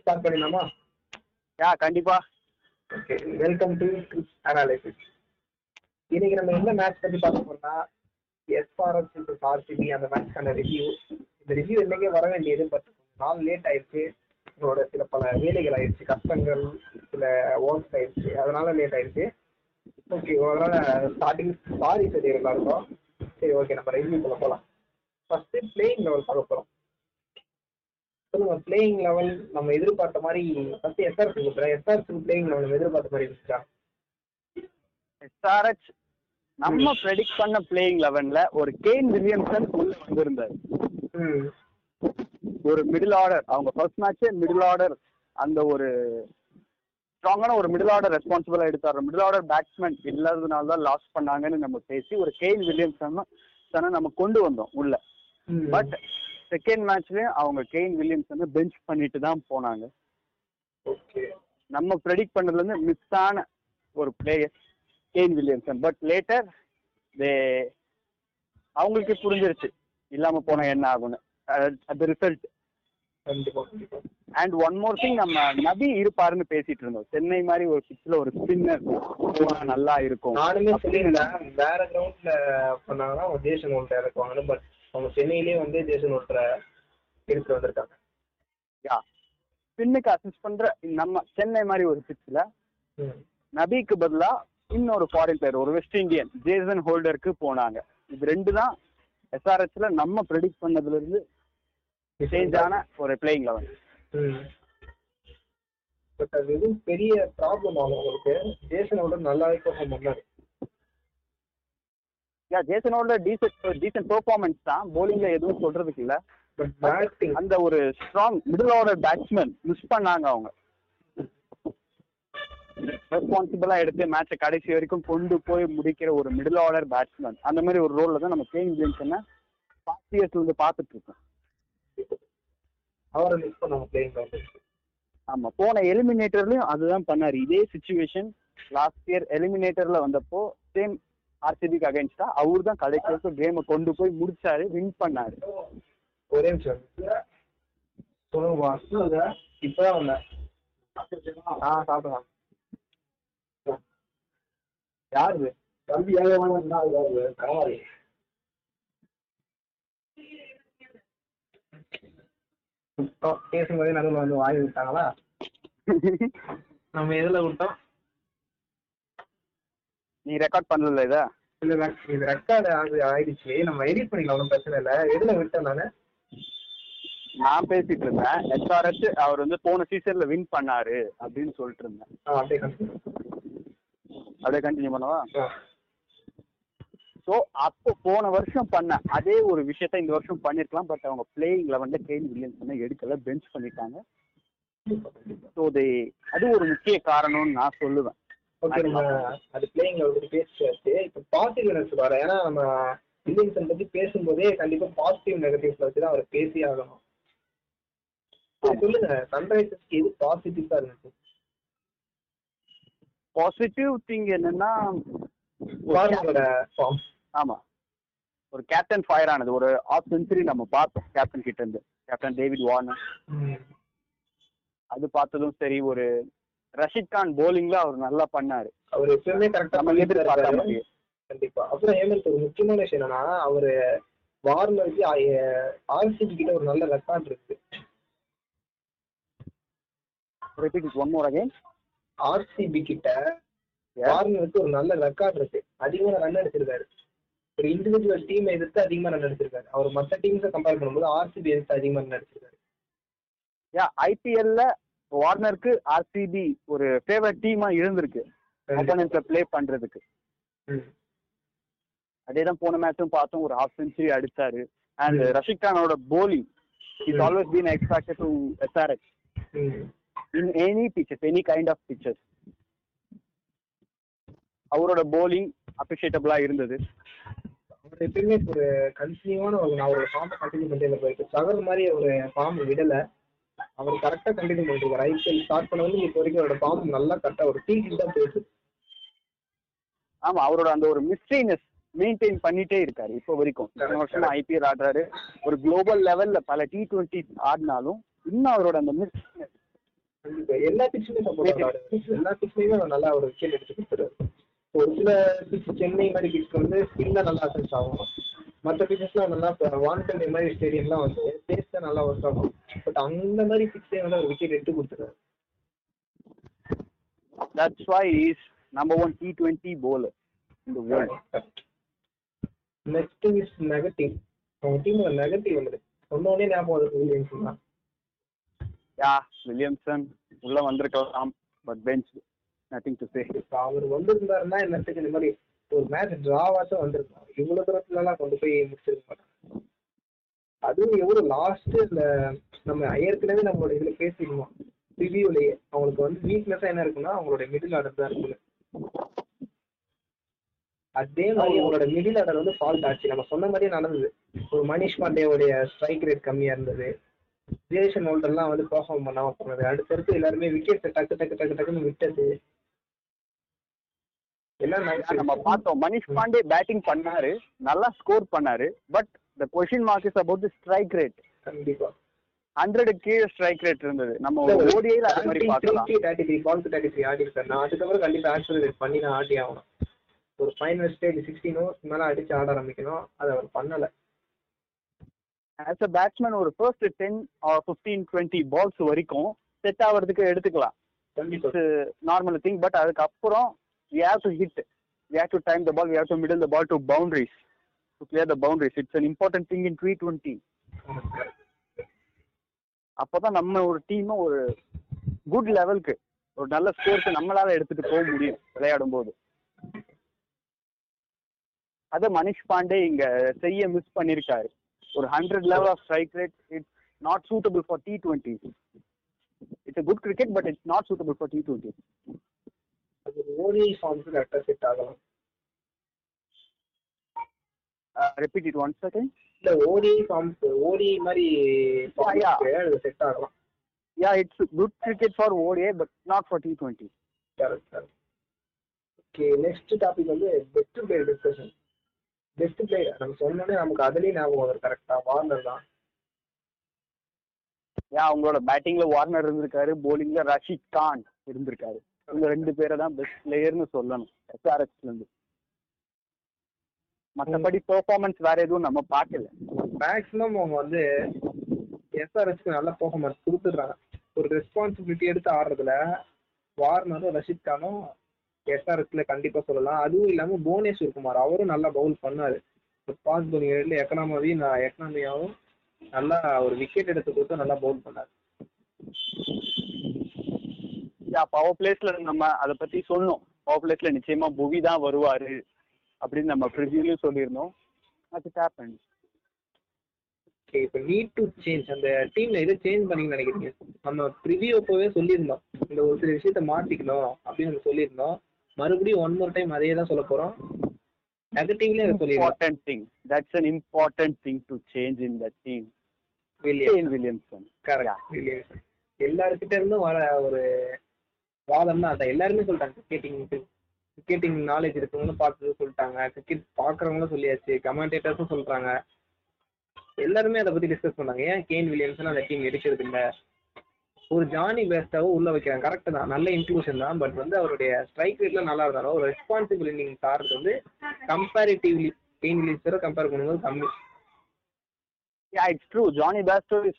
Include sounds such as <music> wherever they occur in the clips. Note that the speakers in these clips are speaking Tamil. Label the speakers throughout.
Speaker 1: ஸ்டார்ட் பண்ணிடலாமா?
Speaker 2: யா கண்டிப்பா.
Speaker 1: ஓகே வெல்கம் டு அனாலிசிஸ் இன்னைக்கு நம்ம என்ன மேட்ச் பத்தி பார்க்க போறோம்னா எஸ்ஆர்எஸ் இன்டூ ஆர்சிபி அந்த மேட்ச்க்கான ரிவ்யூ இந்த ரிவ்யூ இன்னைக்கே வர வேண்டியது பட் நாள் லேட் ஆயிடுச்சு. உங்களோட சில பல வேலைகள் ஆயிடுச்சு கஷ்டங்கள் சில ஒர்க்ஸ் ஆயிடுச்சு அதனால லேட் ஆயிடுச்சு. ஓகே அதனால ஸ்டார்டிங் சாரி சரி எல்லாருக்கும். சரி ஓகே நம்ம ரிவ்யூக்குள்ள போகலாம் ஃபர்ஸ்ட் பிளேயிங் லெவல் பார்க்க போறோம். சொல்லுங்க பிளேயிங் லெவல் நம்ம எதிர்பார்த்த மாதிரி ஃபர்ஸ்ட் எஸ்ஆர்எஸ் கொடுக்குறேன் எஸ்ஆர்எஸ் பிளேயிங் லெவல் நம்ம எதிர்பார்த்த மாதிரி இருந்துச்சா?
Speaker 2: எஸ்ஆர்ஹெச் நம்ம ப்ரெடிக்ட் பண்ண பிளேயிங் லெவன்ல ஒரு கேன் வில்லியம்சன் உள்ள வந்திருந்தார். ஒரு மிடில் ஆர்டர் அவங்க ஃபர்ஸ்ட் மேட்சே மிடில் ஆர்டர் அந்த ஒரு ஸ்ட்ராங்கான ஒரு மிடில் ஆர்டர் ரெஸ்பான்சிபிளா எடுத்தாரு. மிடில் ஆர்டர் பேட்ஸ்மேன் இல்லாததுனால தான் லாஸ் பண்ணாங்கன்னு நம்ம பேசி ஒரு கெயின் வில்லியம்சன் சனை நம்ம கொண்டு வந்தோம் உள்ள. பட் செகண்ட் மேட்ச்லயும் அவங்க கெயின் வில்லியம்சனை பெஞ்ச் பண்ணிட்டு தான் போனாங்க.
Speaker 1: ஓகே
Speaker 2: நம்ம ப்ரெடிக்ட் பண்ணதுல இருந்து மிஸ் ஆன ஒரு player Kane Williamson but later they அவங்களுக்கு புரிஞ்சிருச்சு. இல்லாம போனா என்ன ஆகும்னு. அது result and one more thing நம்ம நபி இருப்பாருன்னு பேசிட்டு இருந்தோம். சென்னை மாதிரி ஒரு பிச்சில் ஒரு ஸ்பின்னர் போனா நல்லா இருக்கும்.
Speaker 1: நானுமே சொல்லியிருந்தேன். வேற கிரவுண்ட்ல பண்ணாங்கன்னா ஜேசன் ஓல்ட்டை இறக்குவாங்கன்னு பட் அவங்க சென்னையிலேயே வந்து ஜேசன் ஓல்ட்டரை எடுத்து வந்திருக்காங்க.
Speaker 2: யா. ஸ்பின்னுக்கு அசிஸ்ட் பண்ற நம்ம சென்னை மாதிரி ஒரு பிச்சில் நபிக்கு பதிலா இன்னொரு ஃபாரின் பிளேயர் ஒரு வெஸ்ட் இந்தியன் ஜேசன் ஹோல்டருக்கு போனாங்க. இது ரெண்டு தான் எஸ்ஆர்எஸ்ல நம்ம ப்ரெடிக்ட் பண்ணதுல இருந்து சேஞ்ச் ஆன ஒரு பிளேயிங் லெவன்
Speaker 1: பட் அது எதுவும் பெரிய ப்ராப்ளம் ஆகும் உங்களுக்கு ஜேசன் ஓல்டர் நல்லாவே பெர்ஃபார்ம் பண்ணாரு.
Speaker 2: Yeah Jason Holder decent decent performance தான். போலிங்ல எதுவும் சொல்றதுக்கு இல்ல. அந்த ஒரு strong middle order batsman miss பண்ணாங்க அவங்க. ரெஸ்பான்சிபிளா எடுத்து மேட்சை கடைசி வரைக்கும் கொண்டு போய் முடிக்கிற ஒரு மிடில் ஆர்டர் பேட்ஸ்மேன் அந்த மாதிரி ஒரு ரோல்ல தான் நம்ம கேம் ஜேம்சனை பாஸ்ட் இயர்ஸ்ல இருந்து பார்த்துட்டு இருக்கோம்.
Speaker 1: அவரை மிஸ் பண்ணாங்க பிளேயிங்
Speaker 2: ஆமா போன எலிமினேட்டர்லயும் அதுதான் பண்ணாரு. இதே சுச்சுவேஷன் லாஸ்ட் இயர் எலிமினேட்டர்ல வந்தப்போ சேம் ஆர்சிபிக்கு அகைன்ஸ்டா அவர் தான் கடைசி வரைக்கும் கேமை கொண்டு போய் முடிச்சாரு வின் பண்ணாரு.
Speaker 1: ஒரே நிமிஷம். சொல்லுங்க இப்பதான் வந்தேன். ஆ சாப்பிடலாம். யாரு? தம்பி ஏழை பேசும்போதே நடுவில் வந்து வாங்கி விட்டாங்களா? <laughs> நம்ம எதுல விட்டோம்
Speaker 2: நீ ரெக்கார்ட் பண்ணல இத?
Speaker 1: இல்ல இது ரெக்கார்டு ஆகுது ஆயிடுச்சு. நம்ம எடிட் பண்ணிக்கலாம் ஒன்றும் பிரச்சனை இல்லை. எதுல விட்டேன் நானு?
Speaker 2: நான் பேசிட்டு இருந்தேன். எஸ்ஆர்எஸ் அவர் வந்து போன சீசன்ல வின் பண்ணாரு அப்படின்னு சொல்லிட்டு இருந்தேன்.
Speaker 1: அப்படியே
Speaker 2: கண்டினியூ பண்ணவா? ஸோ அப்போ போன வருஷம் பண்ண அதே ஒரு விஷயத்த இந்த வருஷம் பண்ணிருக்கலாம். பட் அவங்க பிளேயிங் லெவன்ல கெயின் வில்லியம்ஸ் எடுக்கல பெஞ்ச் பண்ணிட்டாங்க. ஸோ தே அது ஒரு முக்கிய காரணம்னு நான் சொல்லுவேன்.
Speaker 1: ஓகே நம்ம அது பிளேயிங் பத்தி பேசியாச்சு. இப்போ பாசிட்டிவ்னஸ் வர ஏன்னா நம்ம வில்லியம்சன் பத்தி பேசும்போதே கண்டிப்பா பாசிட்டிவ் நெகட்டிவ்ஸ் வச்சு தான் அவர் பேசி ஆகணும். சொல்லுங்க சன்ரைசர்ஸ்க்கு எது பாசிட்டிவா இருந்துச்சு?
Speaker 2: பாசிட்டிவ் திங் என்னன்னா ஒரு ஆமா. ஒரு கேப்டன் ஃபயர் ஆனது. ஒரு ஆஃப் செஞ்சுரி நம்ம பார்த்தோம் கேப்டன் கிட்ட இருந்து. கேப்டன் டேவிட் வார்னர் அது பார்த்ததும் சரி ஒரு ரஷித் கான் போலிங்ல அவர் நல்லா பண்ணாரு.
Speaker 1: அவர் எப்பவுமே கரெக்டா கண்டிப்பா. அப்புறம் ஹேமந்த் ஒரு முக்கியமான விஷயம் என்னன்னா அவரு வார்னருக்கு ஆர்சிபி கிட்ட ஒரு நல்ல ரெக்கார்ட் இருக்கு.
Speaker 2: Repeat one more again
Speaker 1: RCB கிட்ட வார்னருக்கு ஒரு நல்ல ரெக்கார்ட் இருக்கு. அதிகமான ரன் அடிச்சிருக்காரு ஒரு இண்டிவிஜுவல் டீம் எதிர்த்து அதிகமா ரன் அடிச்சிருக்காரு அவர் மற்ற டீம்ஸை கம்பேர் பண்ணும்போது ஆர்சிபி எதிர்த்து அதிகமா ரன் அடிச்சிருக்காரு
Speaker 2: யா ஐபிஎல்ல வார்னருக்கு ஆர்சிபி ஒரு ஃபேவரட் டீமா இருந்திருக்கு. ஒப்போனன்ட்ல ப்ளே பண்றதுக்கு.
Speaker 1: ம்.
Speaker 2: அதே தான் போன மேட்சும் பார்த்தோம். ஒரு ஹாஃப் செஞ்சுரி அடிச்சாரு. And
Speaker 1: hmm.
Speaker 2: Rashid கானோட bowling is. Always been expected to SRH
Speaker 1: hmm.
Speaker 2: In any pitches any kind of pitches அவரோட போலிங் அப்ரிஷியேட்டபிளா இருந்தது.
Speaker 1: அவர் எப்பயுமே ஒரு கண்டினியூவான ஒரு நான் ஒரு ஃபார்ம் கண்டினியூ பண்ணிட்டு போயிட்டு சகர் மாதிரி ஒரு ஃபார்ம் விடல. அவர் கரெக்டா கண்டினியூ பண்ணிட்டு இருக்காரு ஐபிஎல் ஸ்டார்ட் பண்ண வந்து இப்போ வரைக்கும் அவரோட ஃபார்ம் நல்லா கரெக்டா ஒரு டீக்கு தான் போயிட்டு
Speaker 2: ஆமா அவரோட அந்த ஒரு மிஸ்ட்ரினஸ் மெயின்டைன் பண்ணிட்டே இருக்காரு இப்போ வரைக்கும். இத்தனை வருஷமா ஐபிஎல் ஆடுறாரு. ஒரு குளோபல் லெவல்ல பல டி டுவெண்ட்டி ஆடினாலும் இன்னும் அவரோட அந்த மிஸ்
Speaker 1: கண்டிப்பா. எல்லா பிச்சுமே எல்லா பிச்சுலையுமே அவர் நல்லா ஒரு விக்கெட் எடுத்து கொடுத்துருவாரு. ஒரு சில பிச் சென்னை மாதிரி பிச் வந்து ஸ்பின்ல நல்லா அசன்ஸ் ஆகும். மற்ற பிச்சஸ்லாம் நல்லா வான்கண்டே மாதிரி ஸ்டேடியம்லாம் வந்து பேஸ் தான் நல்லா ஒர்க் ஆகும். பட் அந்த மாதிரி பிச்சே வந்து ஒரு விக்கெட் எடுத்து கொடுத்துருவாரு
Speaker 2: why he is number one T20 bowler in the world.
Speaker 1: Next is negative அவங்க டீம்ல நெகட்டிவ் வந்தது. சொன்ன உடனே ஞாபகம் வில்லியம்ஸ் தான்.
Speaker 2: Yeah, Williamson உள்ள வந்திருக்கலாம் but bench nothing to say
Speaker 1: அவர் வந்திருந்தாருன்னா என்னத்துக்கு இந்த மாதிரி ஒரு மேட்ச் டிராவாச்சும் வந்திருக்கும். இவ்வளவு தூரத்துல எல்லாம் கொண்டு போய் முடிச்சிருக்க மாட்டாங்க. அதுவும் எவ்வளவு லாஸ்ட் இந்த நம்ம ஏற்கனவே நம்மளோட இதுல பேசிருந்தோம் ரிவ்யூலயே அவங்களுக்கு வந்து வீக்னஸா என்ன இருக்குன்னா அவங்களோட மிடில் ஆர்டர் தான் இருக்குன்னு அதே மாதிரி அவங்களோட மிடில் ஆர்டர் வந்து ஃபால்ட் ஆச்சு. நம்ம சொன்ன மாதிரியே நடந்தது. ஒரு மனிஷ் பாண்டேவுடைய ஸ்ட்ரைக் ரேட் கம்மியா இருந்தது. ஜேசன் ஹோல்டர்லாம் வந்து பெர்ஃபார்ம் பண்ணாம போனது. அடுத்தடுத்து எல்லாருமே விக்கெட் டக்கு டக்கு டக்கு டக்குன்னு விட்டது. எல்லாம்
Speaker 2: நம்ம பார்த்தோம். மனிஷ் பாண்டே பேட்டிங் பண்ணாரு. நல்லா ஸ்கோர் பண்ணாரு. But the question mark is about the strike rate
Speaker 1: கண்டிப்பா.
Speaker 2: ஹண்ட்ரட் கீழே ஸ்ட்ரைக் ரேட் இருந்தது. நம்ம ஓடிஐல அது மாதிரி பார்க்கலாம்
Speaker 1: 33, 33, ball to 33 ஆடி இருக்காரு. நான் அதுக்கப்புறம் கண்டிப்பா accelerate பண்ணி தான் ஆடி ஆகணும். ஒரு ஃபைனல் ஸ்டேஜ் சிக்ஸ்டீன் மேல அடிச்சு ஆட ஆரம்பிக்கணும். அதை அவர் பண்ணல.
Speaker 2: ஆஸ் அ பேட்ஸ்மேன் ஒரு first ten or fifteen twenty balls வரைக்கும் செட் ஆகிறதுக்கு எடுத்துக்கலாம். நார்மல் திங் பட் அதுக்கப்புறம் we have to hit. We have to time the ball we have to middle the ball to boundaries. To clear the boundaries. It's an important thing in T20 அப்பதான் நம்ம ஒரு டீமை ஒரு குட் லெவலுக்கு ஒரு நல்ல ஸ்கோருக்கு நம்மளால எடுத்துட்டு போக முடியும் விளையாடும் போது அத மனிஷ் பாண்டே இங்க செய்ய மிஸ் பண்ணிருக்காரு. ஒரு hundred level of strike rate it's not suitable for T twenty it's good cricket but it's not suitable for T twenty
Speaker 1: அது ஓடி ஃபார்ம்ஸ் கரெக்டா செட் ஆகலாம்.
Speaker 2: ரிப்பீட் இட் ஒன் செகண்ட்
Speaker 1: இல்ல ஓடி ஃபார்ம்ஸ் ஓடி மாதிரி அது செட் ஆகலாம்
Speaker 2: yeah it's good cricket for ODI but not for T twenty
Speaker 1: correct okay next topic வந்து best player discussion best player நம்ம சொன்னோடனே நமக்கு அதுலயும் ஞாபகம் வரும் கரெக்டா வார்னர் தான்.
Speaker 2: யா அவங்களோட பேட்டிங்ல வார்னர் இருந்திருக்காரு bowlingல ரஷீத் கான் இருந்திருக்காரு. இவங்க ரெண்டு பேரை தான் பெஸ்ட் பிளேயர்னு சொல்லணும் எஸ்ஆர்எஸ்ல இருந்து. மற்றபடி பெர்ஃபார்மன்ஸ் வேற எதுவும் நம்ம பார்க்கல.
Speaker 1: மேக்ஸிமம் அவங்க வந்து எஸ்ஆர்எஸ்க்கு நல்ல பெர்ஃபார்மன்ஸ் கொடுத்துடுறாங்க. ஒரு ரெஸ்பான்சிபிலிட்டி எடுத்து ஆடுறதுல வார்னரும் ரஷித் கானும் எஸ்ஆர்எஸ்ல கண்டிப்பா சொல்லலாம். அதுவும் இல்லாம புவனேஸ்வர் குமார் அவரும் நல்லா பவுல் பண்ணாரு. பாஸ் பவுலிங் எக்கனாமி நான் எக்கனாமியாவும் நல்லா ஒரு விக்கெட் எடுத்து கொடுத்து நல்லா பவுல் பண்ணாரு.
Speaker 2: பவர் பிளேஸ்ல நம்ம அதை பத்தி சொன்னோம் பவர் பிளேஸ்ல நிச்சயமா புவி தான் வருவாரு. அப்படின்னு நம்ம ப்ரிவியூலயும் சொல்லியிருந்தோம். அது ஹேப்பன்
Speaker 1: ஓகே இப்போ நீட் டு சேஞ்ச் அந்த டீம்ல எது சேஞ்ச் பண்ணீங்கன்னு நினைக்கிறீங்க? நம்ம ப்ரிவியூ அப்போவே சொல்லியிருந்தோம். இந்த ஒரு சில விஷயத்த மாத்திக்கணும் அப்படின்னு நம்ம சொல்லியிருந்தோம். மறுபடியும் ஒன் மோர் டைம் அதே தான் சொல்ல போறோம் நெகட்டிவ்லயே அதை சொல்லியிருந்தோம்?
Speaker 2: Important thing that's an important thing to change in the team
Speaker 1: William
Speaker 2: Williamson
Speaker 1: correct Williams எல்லாருக்கிட்ட இருந்தும் வர ஒரு வாதம் தான் அதான் எல்லாருமே சொல்லிட்டாங்க கிரிக்கெட்டிங் கிரிக்கெட்டிங் நாலேஜ் இருக்கவங்களும் பார்த்து சொல்லிட்டாங்க. கிரிக்கெட் பார்க்குறவங்களும் சொல்லியாச்சு கமெண்டேட்டர்ஸும் சொல்றாங்க. எல்லாருமே அதை பத்தி டிஸ்கஸ் பண்ணாங்க ஏன் கேன் வில்லியம்சன் அந்த டீம் எடுக்கிறது இல்ல? ஒரு ஜானி பேஸ்டாவும் உள்ள வைக்கிறாங்க. கரெக்ட் தான். நல்ல இன்க்ளூஷன் தான். பட் வந்து அவருடைய ஸ்ட்ரைக் ரேட்ல நல்லா இருந்தாலும் ஒரு ரெஸ்பான்சிபிள் இன்னிங்ஸ் ஆடுறது வந்து கம்பேரிட்டிவ்லி கேன் வில்லியம்ஸோட கம்பேர் பண்ணும்போது கம்மி.
Speaker 2: Johnny Bairstow is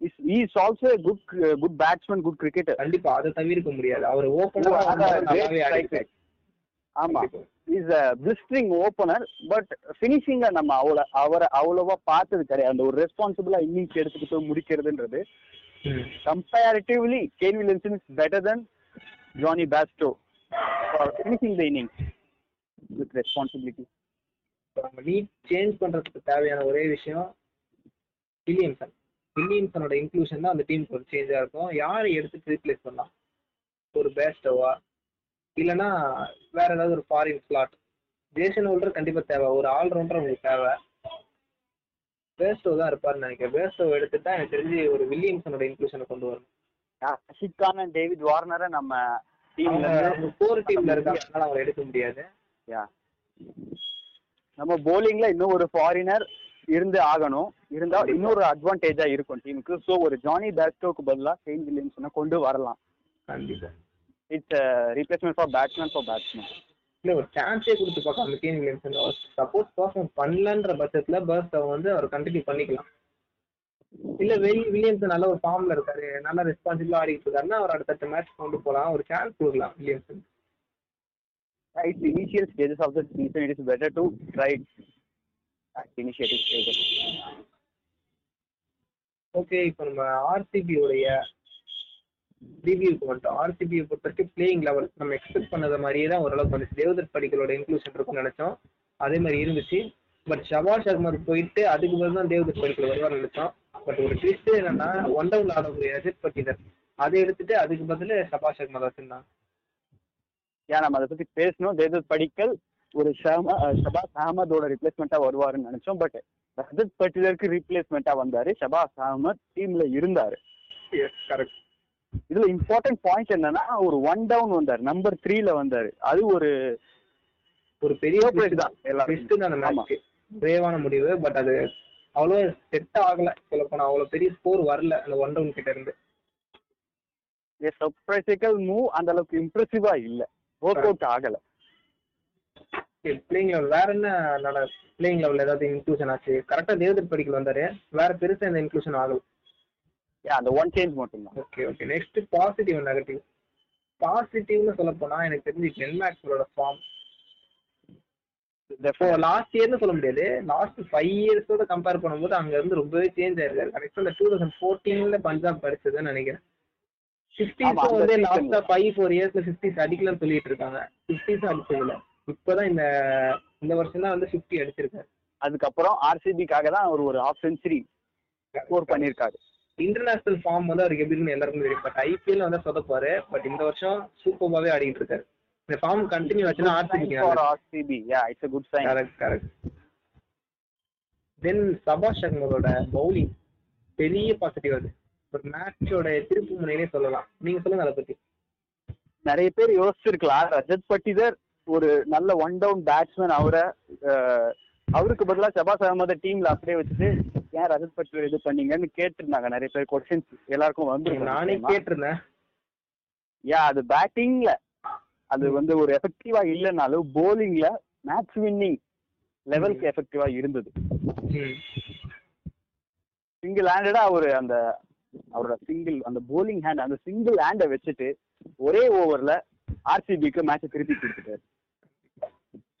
Speaker 2: is he is also a good uh, good batsman, good cricketer.
Speaker 1: கண்டிப்பா. அதை தவிர்க்க முடியாது. அவர்
Speaker 2: Oh, ஆமா. Is a blistering opener but ஃபினிஷிங்க நம்ம அவ்வளோ அவரை அவ்வளோவா பார்த்தது கிடையாது. அந்த ஒரு ரெஸ்பான்சிபிளா இன்னிங்ஸ் எடுத்துட்டு போய் முடிக்கிறதுன்றது. Comparatively Kane Williamson is better then Jonny Bairstow for finishing the innings with responsibility
Speaker 1: நம்ம நீட் சேஞ்ச் பண்றதுக்கு தேவையான ஒரே விஷயம் வில்லியம்சன் வில்லியம்சனோட இன்க்ளூஷன் தான் அந்த டீமுக்கு ஒரு சேஞ்சா இருக்கும். யாரை எடுத்து ரீப்ளேஸ் பண்ணலாம்? ஒரு பேஸ்டோவா இல்லைன்னா வேற ஏதாவது ஒரு ஃபாரின் ஸ்லாட் ஜேசன் ஹோல்டர் கண்டிப்பா தேவை. ஒரு ஆல்ரவுண்டர் உங்களுக்கு தேவை. பேஸ்டோ தான் இருப்பாருன்னு நினைக்கிறேன். பேஸ்டோ எடுத்துட்டா எனக்கு தெரிஞ்சு ஒரு வில்லியம்சனோட இன்க்ளூஷனை கொண்டு வரணும்.
Speaker 2: அண்ட் டேவிட் வார்னரை நம்ம டீம்ல
Speaker 1: கோர் டீம்ல இருக்காங்க. அவங்களை எடுக்க முடியாது.
Speaker 2: யா. நம்ம bowlingல இன்னும் ஒரு ஃபாரினர் இருந்து ஆகணும். இருந்தா இன்னொரு அட்வான்டேஜா இருக்கும் டீமுக்கு ஸோ ஒரு ஜானி பேஸ்டோக்கு பதிலா செயின் வில்லியம்சனை கொண்டு வரலாம்.
Speaker 1: கண்டிப்பா.
Speaker 2: It's replacement for batsman for batsman
Speaker 1: இல்ல ஒரு சான்ஸே கொடுத்து பார்க்கலாம். அந்த கேன் வில்லியம்சன் சப்போஸ் பர்ஃபார்ம் பண்ணலன்ற பட்சத்துல பர்ஸ்ட் வந்து அவர் கண்டினியூ பண்ணிக்கலாம். இல்ல வெயில் வில்லியம்சன் நல்ல ஒரு ஃபார்ம்ல இருக்காரு. நல்ல ரெஸ்பான்சிபிளா ஆடிட்டு இருக்காருன்னா அவர் அடுத்தடுத்த மேட்ச் கொண்டு போலாம். ஒரு சான்ஸ் கொடுக்கலாம் Williamson
Speaker 2: it's initial stages of the season it is better to try initiative stages
Speaker 1: okay இப்போ நம்ம ஆர்சிபி உடைய ரிவ்யூக்கு வந்துட்டோம். ஆர்சிபி பொறுத்த வரைக்கும் பிளேயிங் லெவல் நம்ம எக்ஸ்பெக்ட் பண்ணத மாதிரியே தான் ஓரளவுக்கு வந்துச்சு. தேவதத் படிகளோட இன்க்ளூஷன் இருக்கும்னு நினைச்சோம். அதே மாதிரி இருந்துச்சு. பட் ஷபாஷ் அகமது போயிட்டு அதுக்கு பதில் தான் தேவதத் படிக்கல் வருவார்னு நினைச்சோம். பட் ஒரு ட்விஸ்ட் என்னன்னா ஒன் டவுன் ஆடக்கூடிய ரஜத் பட்டிதர் அதை எடுத்துட்டு அதுக்கு பதில் ஷபாஷ் அகமது வச்சிருந்தாங்க
Speaker 2: ஏன் நம்ம அதை பத்தி பேசணும். தேவதத் படிக்கல் ஒரு ஷமா ஷபாஸ் அகமதோட ரிப்ளேஸ்மெண்ட்டா வருவாருன்னு நினைச்சோம். பட் ரஜத் பட்டிலருக்கு ரீப்ளேஸ்மெண்ட்டா வந்தாரு. ஷபாஸ் அகமத் டீம்ல இருந்தாரு.
Speaker 1: கரெக்ட்
Speaker 2: இதுல இம்பார்ட்டன்ட் பாயிண்ட் என்னன்னா ஒரு ஒன் டவுன் வந்தாரு நம்பர் த்ரீல வந்தாரு. அது ஒரு
Speaker 1: ஒரு பெரிய
Speaker 2: தான்.
Speaker 1: மேட்ச்க்கு பிரேவான முடிவு பட் அது அவ்வளோ செட் ஆகல சொல்ல போனா அவ்வளோ பெரிய ஸ்கோர் வரல அந்த ஒன் டவுன் கிட்ட இருந்து.
Speaker 2: சர்ப்ரைசிக்கல் மூவ் அந்த அளவுக்கு இம்ப்ரெசிவா இல்ல. ஒர்க் அவுட் ஆகல.
Speaker 1: பிளேயிங் லெவல் வேற என்ன பிளேயிங் லெவல் ஏதாவது இன்க்ளூஷன் ஆச்சு? கரெக்டா தேவதத் படிக்கல் வந்தாரு. வேற பெருசா இந்த இன்க்ளூஷன் ஆகல.
Speaker 2: Yeah, அந்த ஒன் சேஞ்ச் மட்டும் தான்.
Speaker 1: Okay okay next positive negative பாசிட்டிவ்னு சொல்ல போனா எனக்கு தெரிஞ்சு டென் மேக்ஸோட ஃபார்ம் லாஸ்ட் இயர்னு சொல்ல முடியாது. லாஸ்ட் ஃபைவ் இயர்ஸோட கம்பேர் பண்ணும்போது அங்க இருந்து ரொம்பவே சேஞ்ச் ஆயிருக்காரு. கரெக்டா இந்த டூ தௌசண்ட் ஃபோர்டீன்ல பஞ்சாப் படிச்சதுன்னு நினைக்கிறேன்.
Speaker 2: அந்த
Speaker 1: வந்து லாஸ்டா ஃபைவ் ஃபோர் இயர்ஸ்ல ஃபிஃப்டிஸ் அடிக்கலன்னு சொல்லிட்டு இருக்காங்க. ஃபிஃப்டிஸும் அடிச்சதில்ல இப்போதான் இந்த இந்த வருஷம் தான் வந்து ஃபிஃப்டி அடிச்சிருக்காரு.
Speaker 2: அதுக்கப்புறம் ஆர்சிபிக்காக தான் அவர் ஒரு ஹாஃப் செஞ்சுரி ஸ்கோர் பண்ணியிருக்காரு.
Speaker 1: இன்டர்நேஷனல் ஃபார்ம் வந்து அவருக்கு எப்படின்னு எல்லாருக்கும் தெரியும். பட் ஐபிஎல் வந்து சொதப்பாரு பட் இந்த வருஷம் சூப்பர்பாவே ஆடிட்டு இருக்காரு. இந்த ஃபார்ம் கண்டினியூ ஆச்சுன்னா RCB
Speaker 2: RCB yeah it's a good sign
Speaker 1: correct correct then Shahbaz அகமதோட bowling பெரிய பாசிட்டிவ் அது. ஒரு மேட்சோட திருப்பு முனையிலே சொல்லலாம். நீங்க சொல்லுங்க அதை பத்தி.
Speaker 2: நிறைய பேர் யோசிச்சிருக்கலாம். ரஜத் பட்டிதர் ஒரு நல்ல ஒன் டவுன் பேட்ஸ்மேன் அவரை அவருக்கு பதிலா ஷபாஸ் அகமத டீம்ல அப்படியே வச்சுட்டு ஏன் ரஜத் பட்டிதர் இது பண்ணீங்கன்னு கேட்டிருந்தாங்க நிறைய பேர் கொஸ்டின்ஸ் எல்லாருக்கும் வந்து
Speaker 1: நானே கேட்டிருந்தேன்.
Speaker 2: யா அது பேட்டிங்ல அது வந்து ஒரு எஃபெக்டிவா இல்லைனாலும் போலிங்ல மேட்ச் வின்னிங் லெவலுக்கு எஃபெக்டிவா இருந்தது. சிங்கிள் ஹேண்டடா அவரு அந்த அவரோட சிங்கிள் அந்த போலிங் ஹேண்ட் அந்த சிங்கிள் ஹேண்டை வச்சுட்டு ஒரே ஓவர்ல ஆர்சிபிக்கு மேட்சை திருப்பி கொடுத்துட்டாரு.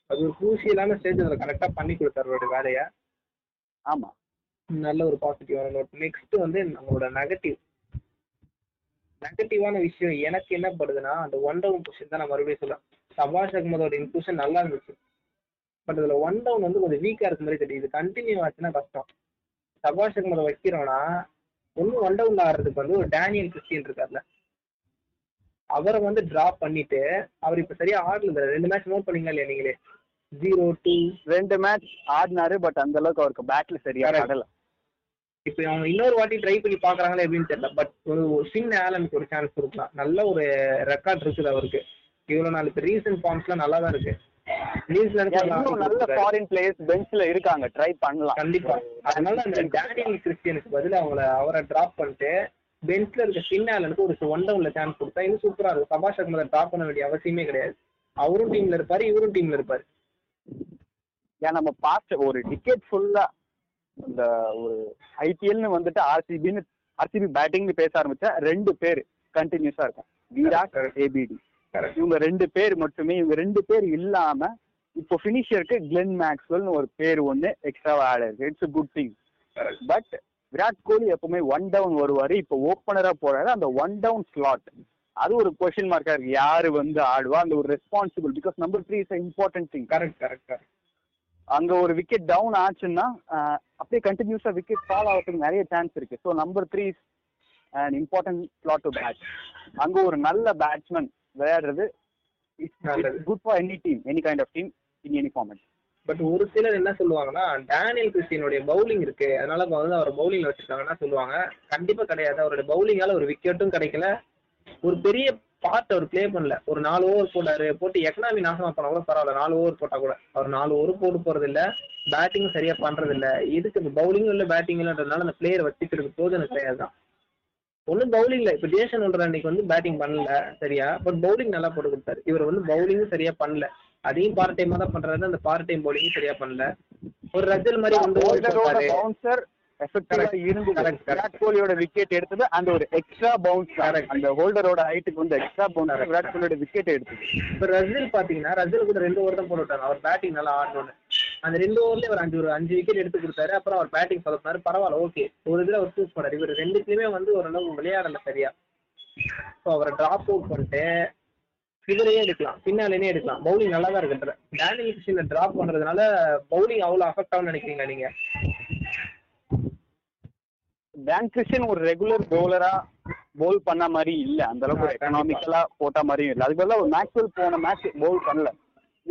Speaker 1: அது ஒரு குரூசியலான ஸ்டேஜ் அதில் கரெக்டா பண்ணி கொடுத்தாரு அவரோட வேலையை?
Speaker 2: ஆமா.
Speaker 1: நல்ல ஒரு பாசிட்டிவான நோட் நெக்ஸ்ட் வந்து நம்மளோட நெகட்டிவ் நெகட்டிவான விஷயம் எனக்கு என்ன படுதுன்னா அந்த ஒன் டவுன் பொசிஷன் தான் நான் மறுபடியும் சொல்றேன். சபாஷ் அகமதோட இன்க்ளூஷன் நல்லா இருந்துச்சு. பட் இதுல ஒன் டவுன் வந்து கொஞ்சம் வீக்கா இருக்க மாதிரி தெரியுது. கண்டினியூ ஆச்சுன்னா கஷ்டம். சபாஷ் அகமதை வைக்கிறோம்னா ஒன்னும் ஒன் டவுன்ல ஆடுறதுக்கு வந்து ஒரு டேனியல் கிறிஸ்டியன் இருக்கார்ல. அவரை வந்து டிராப் பண்ணிட்டு அவர் இப்ப சரியா ஆடல ரெண்டு மேட்ச் நோட் பண்ணீங்களா இல்லையா நீங்களே? ஜீரோ டூ
Speaker 2: ரெண்டு மேட்ச் ஆடினாரு பட் அந்த அளவுக்கு அவருக்கு பேட்ல சரியா. ஆடல.
Speaker 1: இப்போ அவங்க இன்னொரு வாட்டி ட்ரை பண்ணி பாக்குறாங்களா எப்படின்னு தெரியல. பட் ஒரு சின்ன ஆலனுக்கு ஒரு சான்ஸ் கொடுக்கலாம். நல்ல ஒரு ரெக்கார்ட் இருக்குது அவருக்கு. இவ்வளவு நாள் இப்போ ரீசன்ட் ஃபார்ம்ஸ்லாம் நல்லா தான் இருக்கு.
Speaker 2: நல்ல ஃபாரின் பிளேயர்ஸ் பெஞ்ச்ல இருக்காங்க. ட்ரை பண்ணலாம்.
Speaker 1: கண்டிப்பா. அதனால அந்த டேனியல் கிறிஸ்டியனுக்கு பதில் அவங்கள அவரை டிராப் பண்ணிட்டு பெஞ்ச்ல இருக்க சின்ன ஒரு ஒன் டவுன்ல சான்ஸ் கொடுத்தா இன்னும் சூப்பரா இருக்கும். சபாஷ் அகமதை டிராப் பண்ண வேண்டிய அவசியமே கிடையாது. அவரும் டீம்ல இருப்பாரு இவரும் டீம்ல இருப்பாரு.
Speaker 2: ஏன் நம்ம பாஸ்ட் ஒரு டிக்கெட் ஃபுல்லா இந்த ஒரு ஐபிஎல்னு வந்துட்டு ஆர்சிபின்னு ஆர்சிபி பேட்டிங்னு பேச ஆரம்பிச்சா ரெண்டு பேர் கண்டினியூஸா இருக்கும். விராட். ஏபிடி இவங்க ரெண்டு பேர் மட்டுமே இவங்க ரெண்டு பேர் இல்லாம இப்போ ஃபினிஷருக்கு கிளென் மேக்ஸ்வெல்னு ஒரு பேர் ஒண்ணு எக்ஸ்ட்ராவா ஆட் இருக்கு. It's good thing but Virat Kohli எப்பவுமே ஒன் டவுன் வருவாரு. இப்போ ஓப்பனரா போறாரு. அந்த ஒன் டவுன் ஸ்லாட் அது ஒரு கொஸ்டின் மார்க்கா இருக்கு. யாரு வந்து ஆடுவா? அந்த ஒரு responsible because number three is important thing
Speaker 1: correct correct
Speaker 2: அங்க ஒரு விக்கெட் டவுன் ஆச்சுன்னா அப்படியே கண்டினியூஸா விக்கெட் ஃபால் ஆகிறதுக்கு நிறைய சான்ஸ் இருக்கு. So number three is and important slot to bat அங்க ஒரு நல்ல பேட்ஸ்மேன் விளையாடுறது.
Speaker 1: நல்லது.
Speaker 2: Good for any team any kind of team in any format
Speaker 1: but ஒரு சிலர் என்ன சொல்லுவாங்கன்னா டேனியல் கிறிஸ்டியனுடைய பவுலிங் இருக்கு. அதனால இப்ப வந்து அவர் பவுலிங்ல வச்சிருக்காங்கன்னா சொல்லுவாங்க. கண்டிப்பா கிடையாது. அவருடைய பவுலிங்கால ஒரு விக்கெட்டும் கிடைக்கல. ஒரு பெரிய பார்ட் அவர் பிளே பண்ணல. ஒரு நாலு ஓவர் போட்டாரு. போட்டு எக்கனாமி நாசமா பண்ணா கூட பரவாயில்ல. நாலு ஓவர் போட்டா கூட. அவர் நாலு ஓவர் போட்டு போறது இல்ல பேட்டிங்கும் சரியா பண்றது இல்ல இதுக்கு பவுலிங்கும் இல்ல பேட்டிங் இல்லன்றதுனால அந்த பிளேயர் வச்சுக்கிறது போது எனக்கு கிடையாது தான். ஒன்றும் பவுலிங்ல இப்போ ஜேசன் ஒன்ற அன்னைக்கு வந்து பேட்டிங் பண்ணல. சரியா? பட் பவுலிங் நல்லா போட்டு கொடுத்தாரு. இவர் வந்து பவுலிங்கும் சரியா பண்ணல. அதையும் பார்ட் டைமா தான் பண்றாரு அந்த பார்ட் டைம் பவுலிங்கும் சரியா பண்ணல ஒரு ரஜல் மாதிரி வந்து.
Speaker 2: பவுன்சர் எஃபெக்டிவா. இருந்தது. விராட் கோலியோட விக்கெட் எடுத்தது அந்த ஒரு எக்ஸ்ட்ரா பவுன்ஸ். அந்த ஹோல்டரோட ஹைட்டுக்கு வந்து எக்ஸ்ட்ரா பவுன்ஸ். விராட் கோலியோட விக்கெட் எடுத்தது
Speaker 1: இப்ப ரசில் பாத்தீங்கன்னா ரசில் கூட ரெண்டு ஓவர் தான் போட்டு விட்டாங்க அவர் பேட்டிங் நல்லா ஆடணும்னு அந்த ரெண்டு ஓவர்லயே அவர் அஞ்சு ஒரு அஞ்சு விக்கெட் எடுத்து கொடுத்தாரு அப்புறம் அவர் பேட்டிங் சொதப்பினாரு பரவாயில்ல ஓகே ஒரு இதுல அவர் சூஸ் பண்ணாரு இவர் ரெண்டுத்துலயுமே வந்து ஓரளவு விளையாடல சரியா ஸோ அவரை டிராப் அவுட் பண்ணிட்டு இவரையே எடுக்கலாம் பின்னாலேயே எடுக்கலாம். பவுலிங் நல்லா தான் இருக்கு டேனியல் கிருஷ்ணனை டிராப் பண்றதுனால பவுலிங் அவ்வளவு அஃபெக்ட் ஆகும்னு நினைக்கிறீங்களா நீங்க?
Speaker 2: டான் கிறிஸ்டியன் ஒரு ரெகுலர் பவுலரா பவுல் பண்ண மாதிரி இல்ல. அந்த அளவுக்கு. எக்கனாமிக்கலா போட்ட மாதிரியும் இல்ல. அதுக்கு பதிலா ஒரு மேக்ஸ்வெல் போன மேட்ச் பவுல் பண்ணல.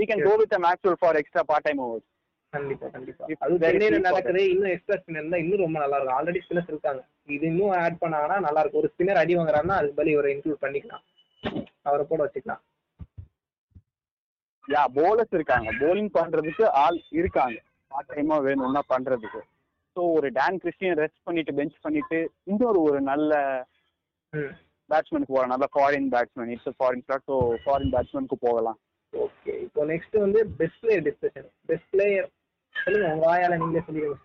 Speaker 2: Can go with a Maxwell for extra part time overs
Speaker 1: கண்டிப்பா. கண்டிப்பா அது சென்னையில. நடக்குது. இன்னும் எக்ஸ்ட்ரா ஸ்பின்னர் இருந்தா இன்னும் ரொம்ப நல்லா இருக்கும். ஆல்ரெடி ஸ்பின்னர்ஸ் இருக்காங்க. இது இன்னும் ஆட் பண்ணாங்கன்னா நல்லா இருக்கும். ஒரு ஸ்பின்னர் அடி வாங்குறாருன்னா அதுக்கு பதில் இவரை இன்க்ளூட் பண்ணிக்கலாம். அவரை போட வச்சுக்கலாம்.
Speaker 2: யா bowlers இருக்காங்க. Bowling பண்றதுக்கு ஆள் இருக்காங்க. பார்ட் டைமா வேணும்னா பண்றதுக்கு. ஸோ ஒரு டான் கிறிஸ்டியன் ரெஸ்ட் பண்ணிட்டு பெஞ்ச் பண்ணிட்டு இன்னொரு ஒரு நல்ல பேட்ஸ்மேனுக்கு போகலாம். நல்ல foreign batsman it's foreign slot so foreign பேட்ஸ்மேனுக்கு போகலாம்.
Speaker 1: ஓகே இப்போ நெக்ஸ்ட் வந்து best player discussion best player சொல்லுங்க உங்க வாயால நீங்களே சொல்லிடுங்க.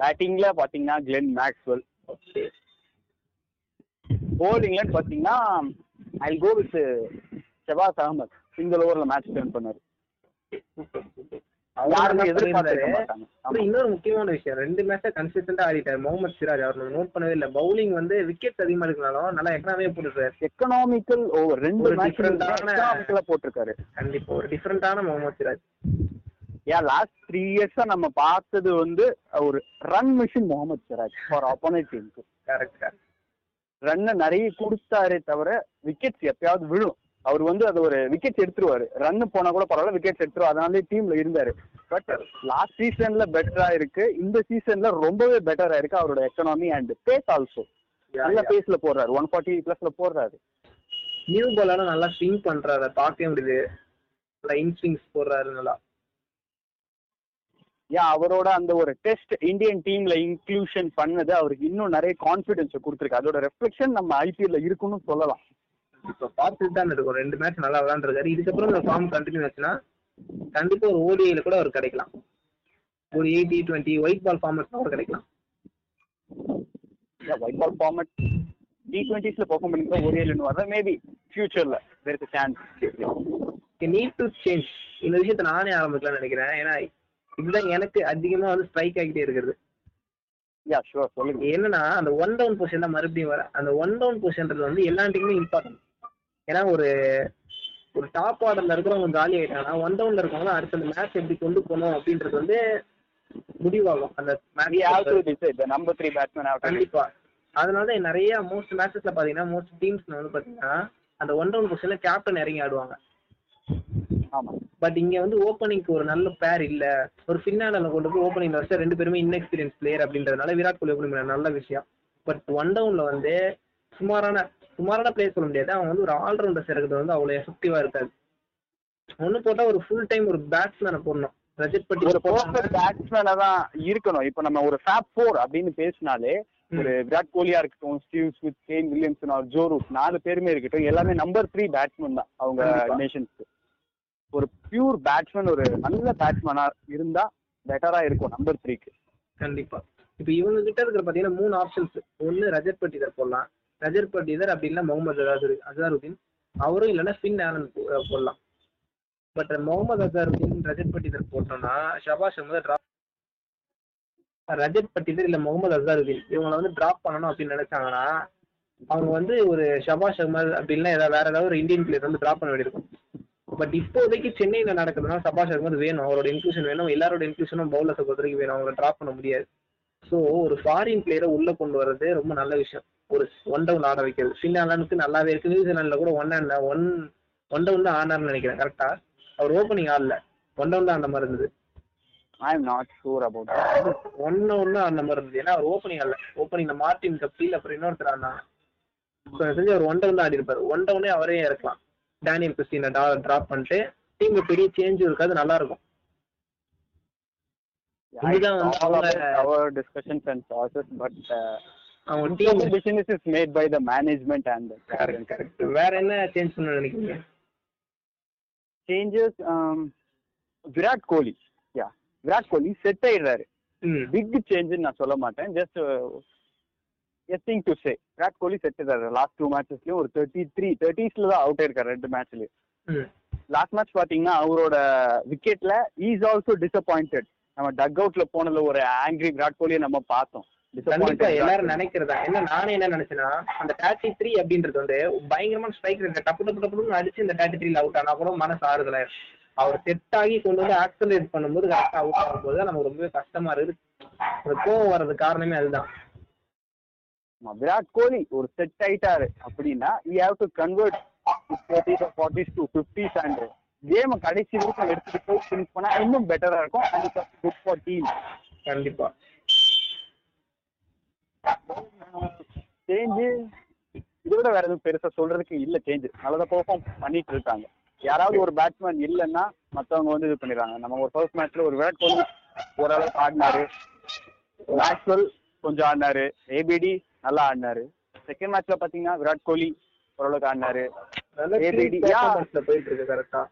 Speaker 2: பேட்டிங்ல பாத்தீங்கன்னா கிளென் மேக்ஸ்வெல்
Speaker 1: ஓகே
Speaker 2: bowlingல பாத்தீங்கன்னா I go with Shahbaz Ahmed single ஓவர்ல மேட்ச் டர்ன் பண்ணாரு.
Speaker 1: இன்னொரு முக்கியமான விஷயம். ரெண்டு மேட்சா கன்சிஸ்டன்டா ஆடிட்டாரு முகமது சிராஜ். அவர் நோட் பண்ணவே இல்லை. பவுலிங் வந்து விக்கெட் அதிகமா இருக்கனாலும் நல்லா எக்கனாமே போட்டுருக்காரு
Speaker 2: எக்கனாமிக்கல் ஓவர் ரெண்டு எக்கனாமிக்கலா போட்டிருக்காரு.
Speaker 1: கண்டிப்பா ஒரு டிஃப்ரெண்டான முகமது சிராஜ்.
Speaker 2: ஏன் லாஸ்ட் த்ரீ இயர்ஸா நம்ம பார்த்தது வந்து ஒரு run machine Mohammed Siraj for opponent டீமுக்கு
Speaker 1: கரெக்ட் கரெக்ட்
Speaker 2: ரன்னை நிறைய கொடுத்தாரே தவிர விக்கெட்ஸ் எப்பயாவது விழும். அவர் வந்து அது ஒரு விக்கெட் எடுத்துருவாரு. ரன் போனா கூட பரவாயில்ல விக்கெட்ஸ் எடுத்துருவாரு. அதனாலே டீம்ல இருந்தாரு. பட் லாஸ்ட் சீசன்ல பெட்டரா இருக்கு. இந்த சீசன்ல ரொம்பவே பெட்டரா இருக்கு அவரோட எக்கனாமி அண்ட் பேஸ் ஆல்சோ நல்ல பேஸ்ல போடுறாரு. ஒன் ஃபார்ட்டி பிளஸ்ல போடுறாரு.
Speaker 1: நியூ பாலால நல்லா ஸ்விங் பண்றாரு. பார்க்கவே முடியுது. நல்லா இன்ஸ்விங்ஸ் போடுறாரு நல்லா.
Speaker 2: ஏன் அவரோட அந்த ஒரு டெஸ்ட் இந்தியன் டீம்ல இன்க்ளூஷன் பண்ணது அவருக்கு இன்னும் நிறைய கான்பிடன்ஸ் கொடுத்துருக்கு. அதோட ரெஃப்ளெக்ஷன் நம்ம ஐபிஎல்ல இருக்குன்னு சொல்லலாம்.
Speaker 1: இப்போ பார்த்துட்டு தான் இருக்கும் ரெண்டு மேட்ச் நல்லா விளாண்டுருக்காரு. இதுக்கப்புறம் இந்த ஃபார்ம் கண்டினியூ ஆச்சுன்னா கண்டிப்பா ஒரு ஓடிஐல கூட அவர் கிடைக்கலாம். ஒரு எயிட்டி டுவெண்ட்டி ஒயிட் பால் ஃபார்மேட்ல கூட கிடைக்கலாம்.
Speaker 2: ஒயிட் பால் ஃபார்மட் டி டுவெண்ட்டிஸ்ல பெர்ஃபார்ம் பண்ணிருந்தா ஒரே வர மேபி ஃபியூச்சர்ல வேறு சான்ஸ்
Speaker 1: நீட் டு சேஞ்ச் இந்த விஷயத்த நானே ஆரம்பிக்கலாம்னு நினைக்கிறேன். ஏன்னா இதுதான் எனக்கு அதிகமா வந்து ஸ்ட்ரைக் ஆகிட்டே இருக்கிறது.
Speaker 2: யா ஷுவர் சொல்லுங்க.
Speaker 1: என்னன்னா அந்த ஒன் டவுன் பொசிஷன் தான் மறுபடியும் வர அந்த ஒன் டவுன் பொசிஷன்றது வந்து எல்லா டீமுமே இம்பார்ட்டன்ட் ஏன்னா ஒரு ஒரு டாப் ஆர்டர்ல இருக்கிறவங்க காலி ஆயிட்டாங்கன்னா ஒன் டவுன்ல இருக்கவங்க அடுத்த அந்த மேட்ச் எப்படி கொண்டு போகணும் அப்படின்றது வந்து முடிவாகும். அந்த
Speaker 2: batsman have to
Speaker 1: கண்டிப்பா. அதனால தான் நிறைய மோஸ்ட் மேட்சஸ்ல பாத்தீங்கன்னா மோஸ்ட் டீம்ஸ்ல வந்து பாத்தீங்கன்னா அந்த ஒன் டவுன் பொசிஷன்ல கேப்டன் இறங்கி ஆடுவாங்க. பட் இங்க வந்து ஓப்பனிங்க்கு ஒரு நல்ல பேர் இல்ல. ஒரு ஃபின்னால கொண்டு போய் ஓப்பனிங் வச்சு ரெண்டு பேருமே இன்எக்ஸ்பீரியன்ஸ் பிளேயர் அப்படின்றதுனால விராட் கோலி ஓப்பனிங் நல்ல விஷயம். பட் ஒன் டவுன்ல வந்து சுமாரான சுமாரான பிளேயர் சொல்ல முடியாது. அவன் வந்து ஒரு ஆல்ரவுண்டர்ஸ் இருக்கிறது வந்து அவ்வளவு எஃபெக்டிவா இருக்காது. ஒண்ணு போட்டா ஒரு ஃபுல் டைம் ஒரு பேட்ஸ்மேனை போடணும். ரஜத் பட்டி
Speaker 2: ஒரு பர்ஃபெக்ட் பேட்ஸ்மேனா தான் இருக்கணும். இப்போ நம்ம ஒரு ஃபேப் ஃபோர் அப்படின்னு பேசினாலே ஒரு விராட் கோலியா இருக்கட்டும் Steve Smith Kane Williamson or Joe Root நாலு பேருமே இருக்கட்டும் எல்லாமே நம்பர் த்ரீ பேட்ஸ்மேன் தான் அவங்க. நேஷன்ஸ்க்கு ஒரு பியூர் பேட்ஸ்மேன் ஒரு நல்ல பேட்ஸ்மேனா இருந்தா பெட்டரா இருக்கும் நம்பர் த்ரீக்கு
Speaker 1: கண்டிப்பா. இப்ப இவங்க கிட்ட இருக்கிற பாத்தீங்கன்னா மூணு ஆப்ஷன்ஸ் ஒன்னு ரஜத் பட்டிதர் போடலாம். ரஜத் பட்டிதர் அப்படி இல்ல முகமது அசாரு அசாருதீன். அவரும் இல்லைன்னா ஃபின் ஆனந்த் போடலாம். பட் முகமது அசாருதீன் ரஜத் பட்டிதர் போட்டோம்னா ஷபாஷ் வந்து ரஜத் பட்டிதர் இல்ல முகமது அசாருதீன் இவங்களை வந்து டிராப் பண்ணணும் அப்படின்னு நினைச்சாங்கன்னா அவங்க வந்து ஒரு ஷபாஷ் அகமது அப்படின்னா ஏதாவது வேற ஏதாவது ஒரு இந்தியன் பிளேயர் வந்து டிராப் பண்ண வேண்டியிருக்கும். பட் இப்போதைக்கு சென்னையில நடக்குதுன்னா சபாஷ் அகமது வேணும் அவரோட இன்க்ளூஷன் வேணும் எல்லாரோட இன்க்ளூஷனும் பவுலர்ஸை பொறுத்த வரைக்கும் வேணும் அவங்களை டிராப் பண்ண முடியாது. ஸோ ஒரு ஃபாரின் பிளேயரை உள்ள கொண்டு வர்றது ரொம்ப நல்ல விஷயம். ஒரு ஒன் டவுன் ஆட வைக்கிறது. ஃபின்லாந்துக்கு நல்லாவே இருக்கு. நியூசிலாந்துல கூட one and one one down தான் ஆனார்னு நினைக்கிறேன் கரெக்டா அவர் ஓப்பனிங் ஆடல. ஒன் டவுன் தான் அந்த மாதிரி இருந்தது.
Speaker 2: I am not sure about
Speaker 1: one தான் அந்த மாதிரி இருந்தது. ஏன்னா அவர் ஓப்பனிங் ஆடல. ஓப்பனிங் மார்டின் கப்பீல் அப்புறம் இன்னொருத்தர் ஆடினாங்க ஸோ தெரிஞ்சு அவர் ஒன் டவுன் தான் ஆடி இருப்பாரு ஒன் டவுனே அவரே இறக்கலாம். டேனியல் கிறிஸ்டினை ட்ராப் பண்ணிட்டு டீம்ல பெரிய சேஞ்சும் இருக்காது நல்லா இருக்கும்.
Speaker 2: Our discussions and process but uh,
Speaker 1: அவங்க team
Speaker 2: business is made by the management and the
Speaker 1: correct correct வேற என்ன சேஞ்ச் பண்ண நினைக்கிறீங்க?
Speaker 2: Changes um, Virat Kohli yeah Virat Kohli set ஆயிடுறாரு. பிக் சேஞ்ச் நான் சொல்ல மாட்டேன். Just anything to say. Virat Kohli set last two மேட்சஸ்லயும் ஒரு தேர்ட்டி த்ரீ தேர்ட்டிஸ்ல தான் அவுட் ஆயிருக்காரு ரெண்டு மேட்ச்லயும் லாஸ்ட் மேட்ச் பாத்தீங்கன்னா அவரோட விக்கெட்ல இஸ் ஆல்சோ டிசப்பாயிண்டட் நம்ம டக் அவுட்ல போனதுல ஒரு ஆங்கிரி விராட் கோலியை நம்ம பார்த்தோம்.
Speaker 1: எல்லாரும் நினைக்கிறதா? என்ன நானே என்ன நினைச்சேன்னா அந்த தேர்ட்டி த்ரீ அப்படின்றது வந்து பயங்கரமான ஸ்ட்ரைக் ரேட் டப்பு டப்பு டப்புன்னு அடிச்சு இந்த தேர்ட்டி த்ரீல அவுட் ஆனா கூட மனசு ஆறுதல. அவர் செட் ஆகி கொண்டு வந்து ஆக்சலேட் பண்ணும்போது கரெக்டா அவுட் ஆகும்போது நமக்கு ரொம்பவே கஷ்டமா இருக்குது அந்த கோவம் வர்றது காரணமே அதுதான்.
Speaker 2: விராட் கோலி ஒரு செட் ஆயிட்டாரு அப்படின்னா you have to convert thirties forties to fifties and game கடைசி வரைக்கும் எடுத்துட்டு போய் ஃபினிஷ் பண்ணா இன்னும் பெட்டரா இருக்கும். அண்ட் குட் ஃபார் டீம்
Speaker 1: கண்டிப்பா.
Speaker 2: சேஞ்சு இதை விட வேற எதுவும் பெருசா சொல்றதுக்கு இல்ல சேஞ்ச் நல்லதா பெர்ஃபார்ம் பண்ணிட்டு இருக்காங்க. யாராவது ஒரு பேட்ஸ்மேன் இல்லைன்னா மத்தவங்க வந்து இது பண்ணிடுறாங்க. நம்ம ஒரு ஃபர்ஸ்ட் மேட்ச்ல ஒரு விராட் கோலி ஓரளவுக்கு ஆடினாரு. மேக்ஸ்வெல் கொஞ்சம் ஆடினாரு. ஏபிடி நல்லா ஆடினாரு. செகண்ட் மேட்ச்ல பாத்தீங்கன்னா விராட் கோலி ஓரளவுக்கு ஆடினாரு.
Speaker 1: போயிட்டு இருக்கு கரெக்டா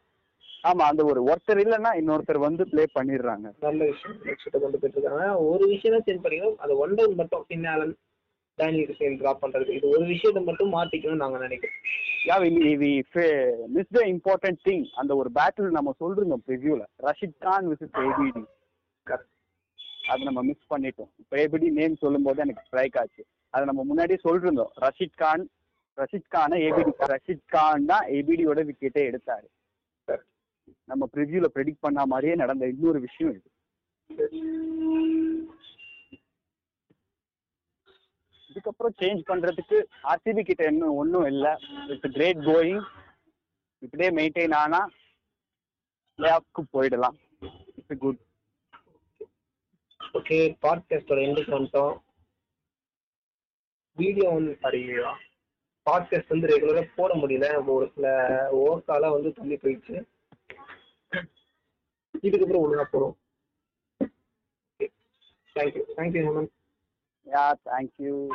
Speaker 2: ஆமா அந்த ஒரு ஒருத்தர் இல்லைன்னா இன்னொருத்தர் வந்து ப்ளே பண்ணிடுறாங்க.
Speaker 1: நல்ல விஷயம் விஷயத்தை கொண்டு போயிட்டு இருக்காங்க. ஒரு விஷயம் தான் சேஞ்ச் பண்ணிக்கணும். அது ஒன் டவுன் மட்டும் பின்னாலன் டேனியல் கிறிஸ்டியன் ட்ராப் பண்றது. இது ஒரு விஷயத்தை மட்டும் மாத்திக்கணும்னு நாங்க நினைக்கிறோம்.
Speaker 2: Yeah we miss the important thing அந்த ஒரு பேட்டில் நம்ம சொல்றோம் ப்ரிவியூல ரஷித் கான் விசஸ் ஏபிடி. அது நம்ம மிஸ் பண்ணிட்டோம். இப்போ ஏபிடி நேம் சொல்லும்போது எனக்கு ஸ்ட்ரைக் ஆச்சு. அதை நம்ம முன்னாடியே சொல்லிருந்தோம். ரஷித் கான் ரஷித் கானை ஏபிடி ரஷித் கான் தான் ஏபிடியோட விக்கெட்டே எடுத்தாரு. நம்ம ப்ரிவியூல ப்ரெடிக்ட் பண்ண மாதிரியே நடந்த இன்னொரு விஷயம் இது. இதுக்கப்புறம் சேஞ்ச் பண்றதுக்கு ஆர்சிபி கிட்ட இன்னும் ஒன்றும் இல்லை. இட்ஸ் கிரேட் கோயிங் இப்படியே மெயின்டைன் ஆனா பிளே ஆஃப்க்கு போயிடலாம். இட்ஸ் குட்
Speaker 1: ஓகே பாட்காஸ்டோட எண்டுக்கு வந்துட்டோம். வீடியோ வந்து சாரி பாட்காஸ்ட் வந்து ரெகுலராக போட முடியல. ஒரு சில ஓர்க்கால வந்து தள்ளி போயிடுச்சு. இதுக்கப்புறம் ஒழுங்கா போடும் thank you thank you Hemant
Speaker 2: yeah thank you